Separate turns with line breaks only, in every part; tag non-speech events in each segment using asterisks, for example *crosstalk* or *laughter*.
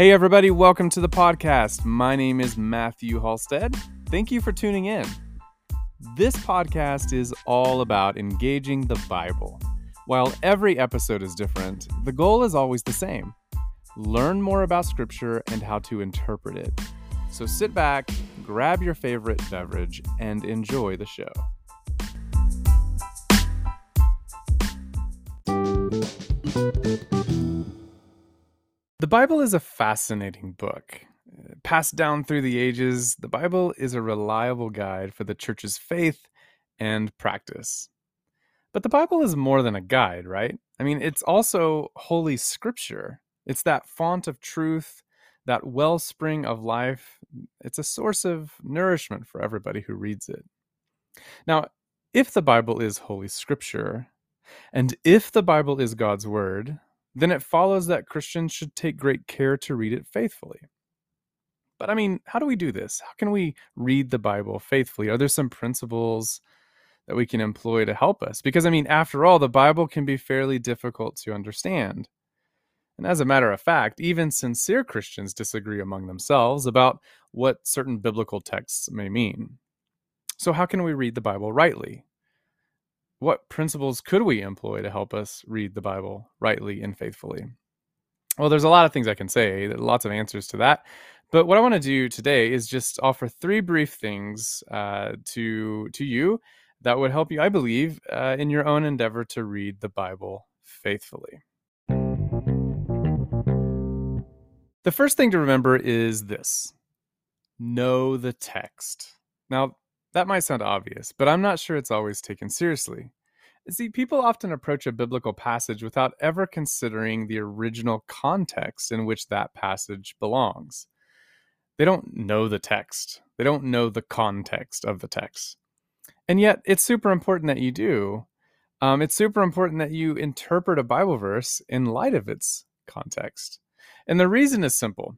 Hey, everybody, welcome to the podcast. My name is Matthew Halsted. Thank you for tuning in. This podcast is all about engaging the Bible. While every episode is different, the goal is always the same learn more about Scripture and how to interpret it. So sit back, grab your favorite beverage, and enjoy the show. Bible is a fascinating book. Passed down through the ages, the Bible is a reliable guide for the church's faith and practice. But the Bible is more than a guide, right? I mean, it's also Holy Scripture. It's that font of truth, that wellspring of life. It's a source of nourishment for everybody who reads it. Now, if the Bible is Holy Scripture, and if the Bible is God's Word, then it follows that Christians should take great care to read it faithfully. But I mean, how do we do this? How can we read the Bible faithfully? Are there some principles that we can employ to help us? Because I mean, after all, the Bible can be fairly difficult to understand. And as a matter of fact, even sincere Christians disagree among themselves about what certain biblical texts may mean. So, how can we read the Bible rightly? What principles could we employ to help us read the Bible rightly and faithfully? Well, there's a lot of things I can say, lots of answers to that. But what I want to do today is just offer three brief things uh, to to you that would help you, I believe, uh, in your own endeavor to read the Bible faithfully. The first thing to remember is this know the text. Now, that might sound obvious, but I'm not sure it's always taken seriously. See, people often approach a biblical passage without ever considering the original context in which that passage belongs. They don't know the text, they don't know the context of the text. And yet, it's super important that you do. Um, it's super important that you interpret a Bible verse in light of its context. And the reason is simple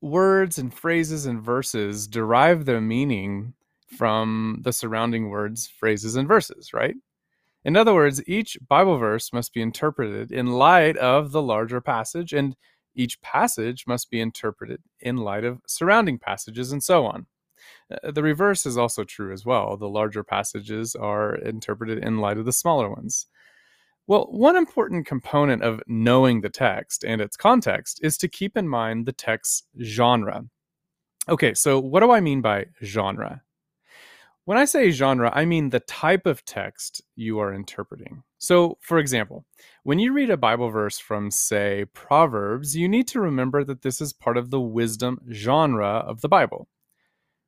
words and phrases and verses derive their meaning from the surrounding words, phrases, and verses, right? In other words, each Bible verse must be interpreted in light of the larger passage, and each passage must be interpreted in light of surrounding passages, and so on. Uh, the reverse is also true as well. The larger passages are interpreted in light of the smaller ones. Well, one important component of knowing the text and its context is to keep in mind the text's genre. Okay, so what do I mean by genre? When I say genre, I mean the type of text you are interpreting. So, for example, when you read a Bible verse from, say, Proverbs, you need to remember that this is part of the wisdom genre of the Bible.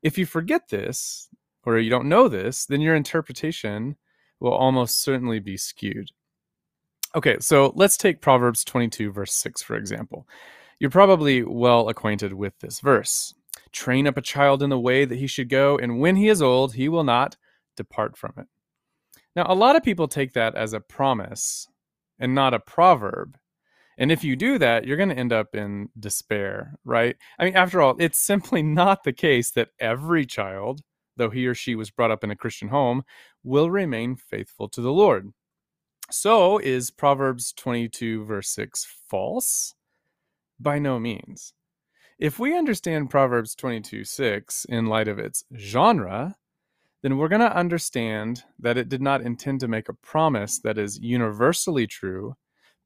If you forget this, or you don't know this, then your interpretation will almost certainly be skewed. Okay, so let's take Proverbs 22, verse 6, for example. You're probably well acquainted with this verse. Train up a child in the way that he should go, and when he is old, he will not depart from it. Now, a lot of people take that as a promise and not a proverb. And if you do that, you're going to end up in despair, right? I mean, after all, it's simply *laughs* not the case that every child, though he or she was brought up in a Christian home, will remain faithful to the Lord. So, is Proverbs 22, verse 6 false? By no means. If we understand Proverbs 22 6 in light of its genre, then we're going to understand that it did not intend to make a promise that is universally true,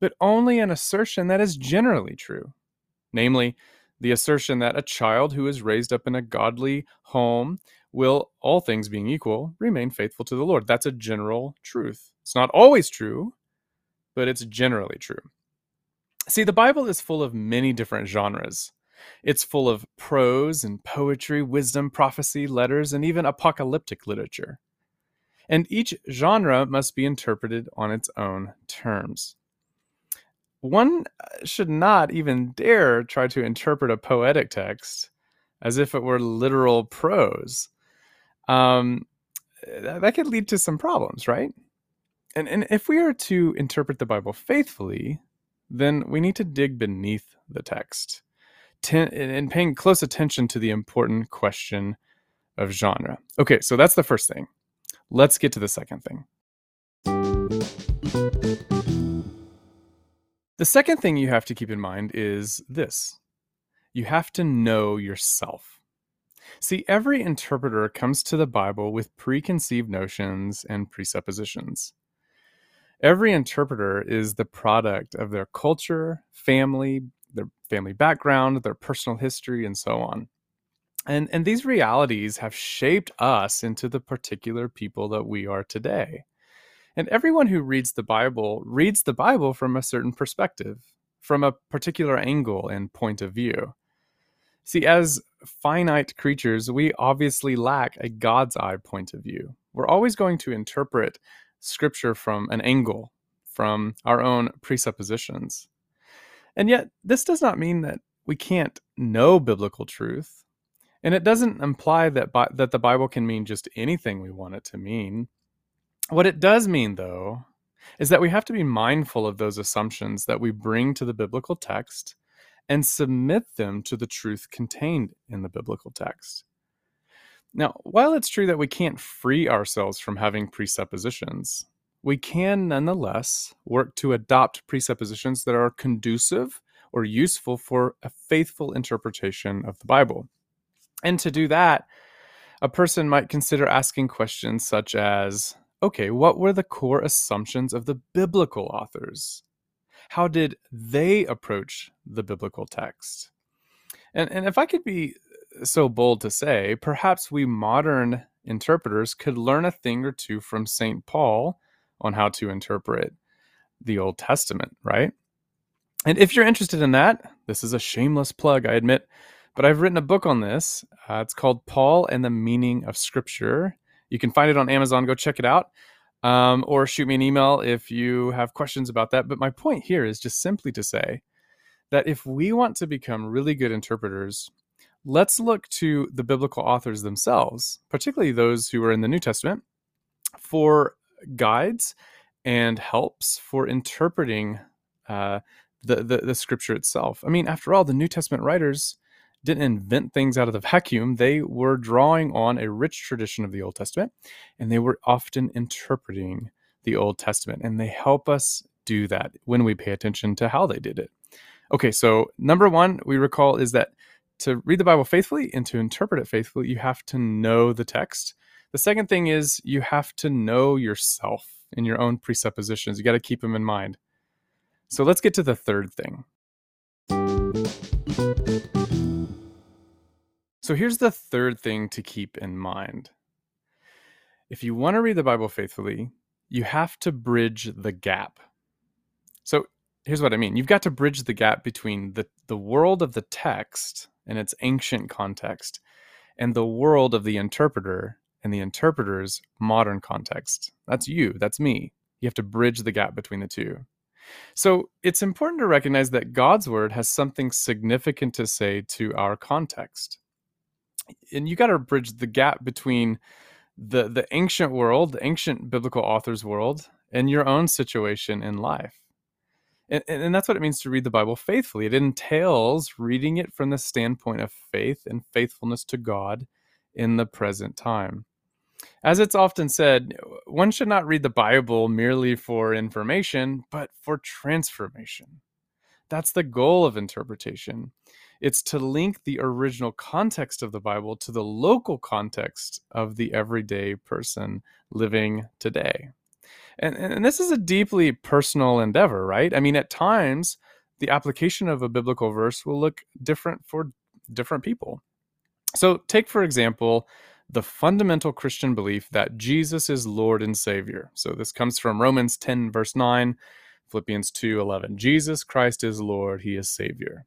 but only an assertion that is generally true. Namely, the assertion that a child who is raised up in a godly home will, all things being equal, remain faithful to the Lord. That's a general truth. It's not always true, but it's generally true. See, the Bible is full of many different genres. It's full of prose and poetry, wisdom, prophecy, letters, and even apocalyptic literature. And each genre must be interpreted on its own terms. One uh, should not even dare try to interpret a poetic text as if it were literal prose. Um, that could lead to some problems, right? And, and if we are to interpret the Bible faithfully, then we need to dig beneath the text ten- and paying close attention to the important question of genre. Okay, so that's the first thing. Let's get to the second thing. The second thing you have to keep in mind is this you have to know yourself. See, every interpreter comes to the Bible with preconceived notions and presuppositions. Every interpreter is the product of their culture, family, family background, their personal history, and so on. And, and these realities have shaped us into the particular people that we are today. And everyone who reads the Bible reads the Bible from a certain perspective, from a particular angle and point of view. See, as finite creatures, we obviously lack a God's eye point of view. We're always going to interpret scripture from an angle, from our own presuppositions. And yet, this does not mean that we can't know biblical truth. And it doesn't imply that, bi- that the Bible can mean just anything we want it to mean. What it does mean, though, is that we have to be mindful of those assumptions that we bring to the biblical text and submit them to the truth contained in the biblical text. Now, while it's true that we can't free ourselves from having presuppositions, we can nonetheless work to adopt presuppositions that are conducive or useful for a faithful interpretation of the Bible. And to do that, a person might consider asking questions such as okay, what were the core assumptions of the biblical authors? How did they approach the biblical text? And, and if I could be so bold to say, perhaps we modern interpreters could learn a thing or two from St. Paul on how to interpret the Old Testament, right? And if you're interested in that, this is a shameless plug, I admit, but I've written a book on this. Uh, it's called Paul and the Meaning of Scripture. You can find it on Amazon. Go check it out. Um, or shoot me an email if you have questions about that. But my point here is just simply to say that if we want to become really good interpreters, let's look to the biblical authors themselves, particularly those who are in the New Testament, for guides and helps for interpreting uh, the, the, the scripture itself. I mean, after all, the New Testament writers didn't invent things out of the vacuum. They were drawing on a rich tradition of the Old Testament, and they were often interpreting the Old Testament. And they help us do that when we pay attention to how they did it. Okay, so number one we recall is that to read the Bible faithfully and to interpret it faithfully, you have to know the text. The second thing is you have to know yourself and your own presuppositions. You got to keep them in mind. So let's get to the third thing. So here's the third thing to keep in mind. If you want to read the Bible faithfully, you have to bridge the gap. So here's what I mean. You've got to bridge the gap between the, the world of the text and its ancient context and the world of the interpreter and the interpreter's modern context. That's you, that's me. You have to bridge the gap between the two. So it's important to recognize that God's word has something significant to say to our context. And you got to bridge the gap between the the ancient world, the ancient biblical author's world, and your own situation in life. And, and that's what it means to read the Bible faithfully. It entails reading it from the standpoint of faith and faithfulness to God in the present time. As it's often said, one should not read the Bible merely for information, but for transformation. That's the goal of interpretation. It's to link the original context of the Bible to the local context of the everyday person living today. And, and this is a deeply personal endeavor, right? I mean, at times, the application of a biblical verse will look different for different people. So, take for example the fundamental Christian belief that Jesus is Lord and Savior. So this comes from Romans 10 verse 9, Philippians 2 11. Jesus Christ is Lord, he is Savior.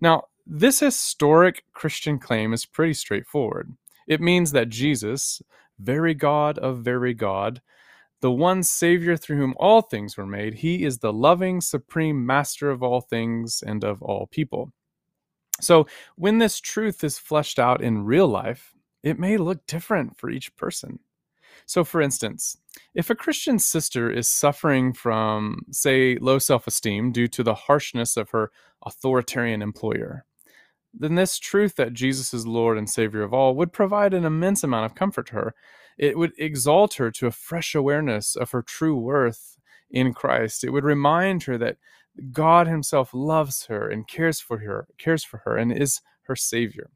Now, this historic Christian claim is pretty straightforward. It means that Jesus, very God of very God, the one Savior through whom all things were made, he is the loving, supreme master of all things and of all people. So, when this truth is fleshed out in real life, it may look different for each person. So, for instance, if a Christian sister is suffering from, say, low self esteem due to the harshness of her authoritarian employer, then this truth that Jesus is Lord and Savior of all would provide an immense amount of comfort to her. It would exalt her to a fresh awareness of her true worth in Christ. It would remind her that God himself loves her and cares for her, cares for her and is her savior.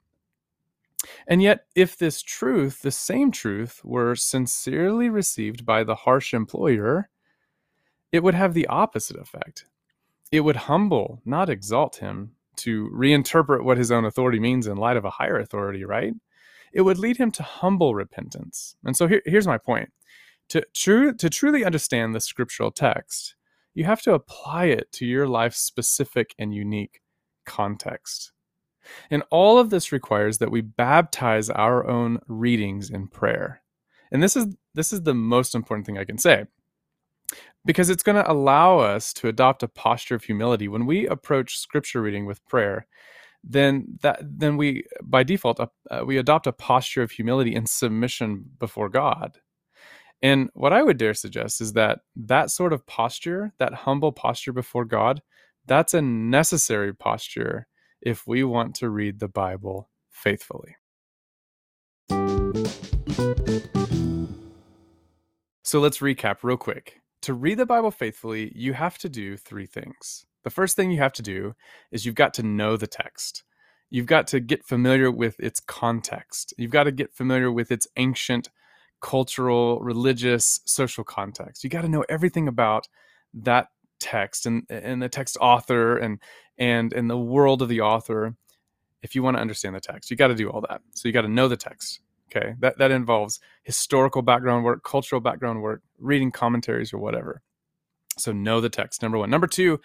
And yet, if this truth, the same truth, were sincerely received by the harsh employer, it would have the opposite effect. It would humble, not exalt him, to reinterpret what his own authority means in light of a higher authority, right? It would lead him to humble repentance. And so here, here's my point. To, true, to truly understand the scriptural text, you have to apply it to your life's specific and unique context. And all of this requires that we baptize our own readings in prayer. And this is this is the most important thing I can say. Because it's going to allow us to adopt a posture of humility when we approach scripture reading with prayer. Then that then we by default uh, we adopt a posture of humility and submission before God. And what I would dare suggest is that that sort of posture, that humble posture before God, that's a necessary posture if we want to read the Bible faithfully. So let's recap real quick. To read the Bible faithfully, you have to do three things. The first thing you have to do is you've got to know the text. You've got to get familiar with its context. You've got to get familiar with its ancient cultural, religious, social context. You got to know everything about that text and and the text author and and and the world of the author if you want to understand the text you got to do all that. So you got to know the text okay? That that involves historical background work cultural background work reading commentaries or whatever. So know the text number 1 number 2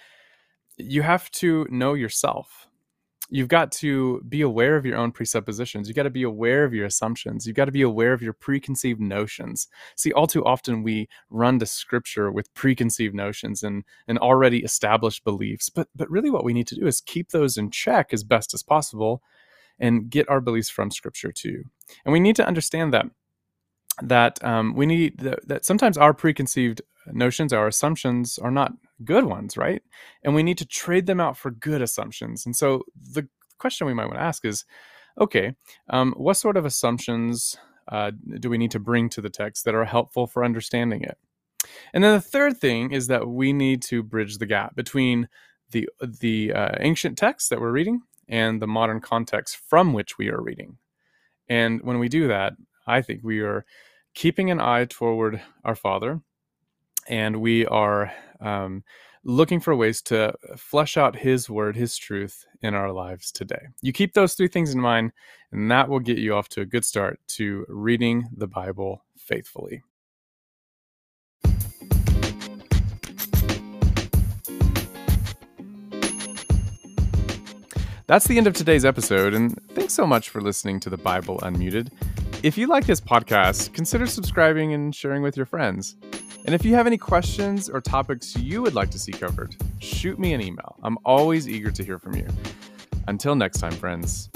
you have to know yourself you've got to be aware of your own presuppositions. You've got to be aware of your assumptions. You've got to be aware of your preconceived notions. See, all too often we run to scripture with preconceived notions and, and already established beliefs. But but really what we need to do is keep those in check as best as possible and get our beliefs from scripture too. And we need to understand that that um, we need that, that sometimes our preconceived notions, our assumptions are not good ones, right? And we need to trade them out for good assumptions. And so the question we might want to ask is okay, um, what sort of assumptions uh, do we need to bring to the text that are helpful for understanding it? And then the third thing is that we need to bridge the gap between the the uh, ancient text that we're reading and the modern context from which we are reading. And when we do that, I think we are keeping an eye toward our Father and we are um, looking for ways to flesh out His word, His truth in our lives today. You keep those three things in mind, and that will get you off to a good start to reading the Bible faithfully. That's the end of today's episode, and thanks so much for listening to the Bible Unmuted. If you like this podcast, consider subscribing and sharing with your friends. And if you have any questions or topics you would like to see covered, shoot me an email. I'm always eager to hear from you. Until next time, friends,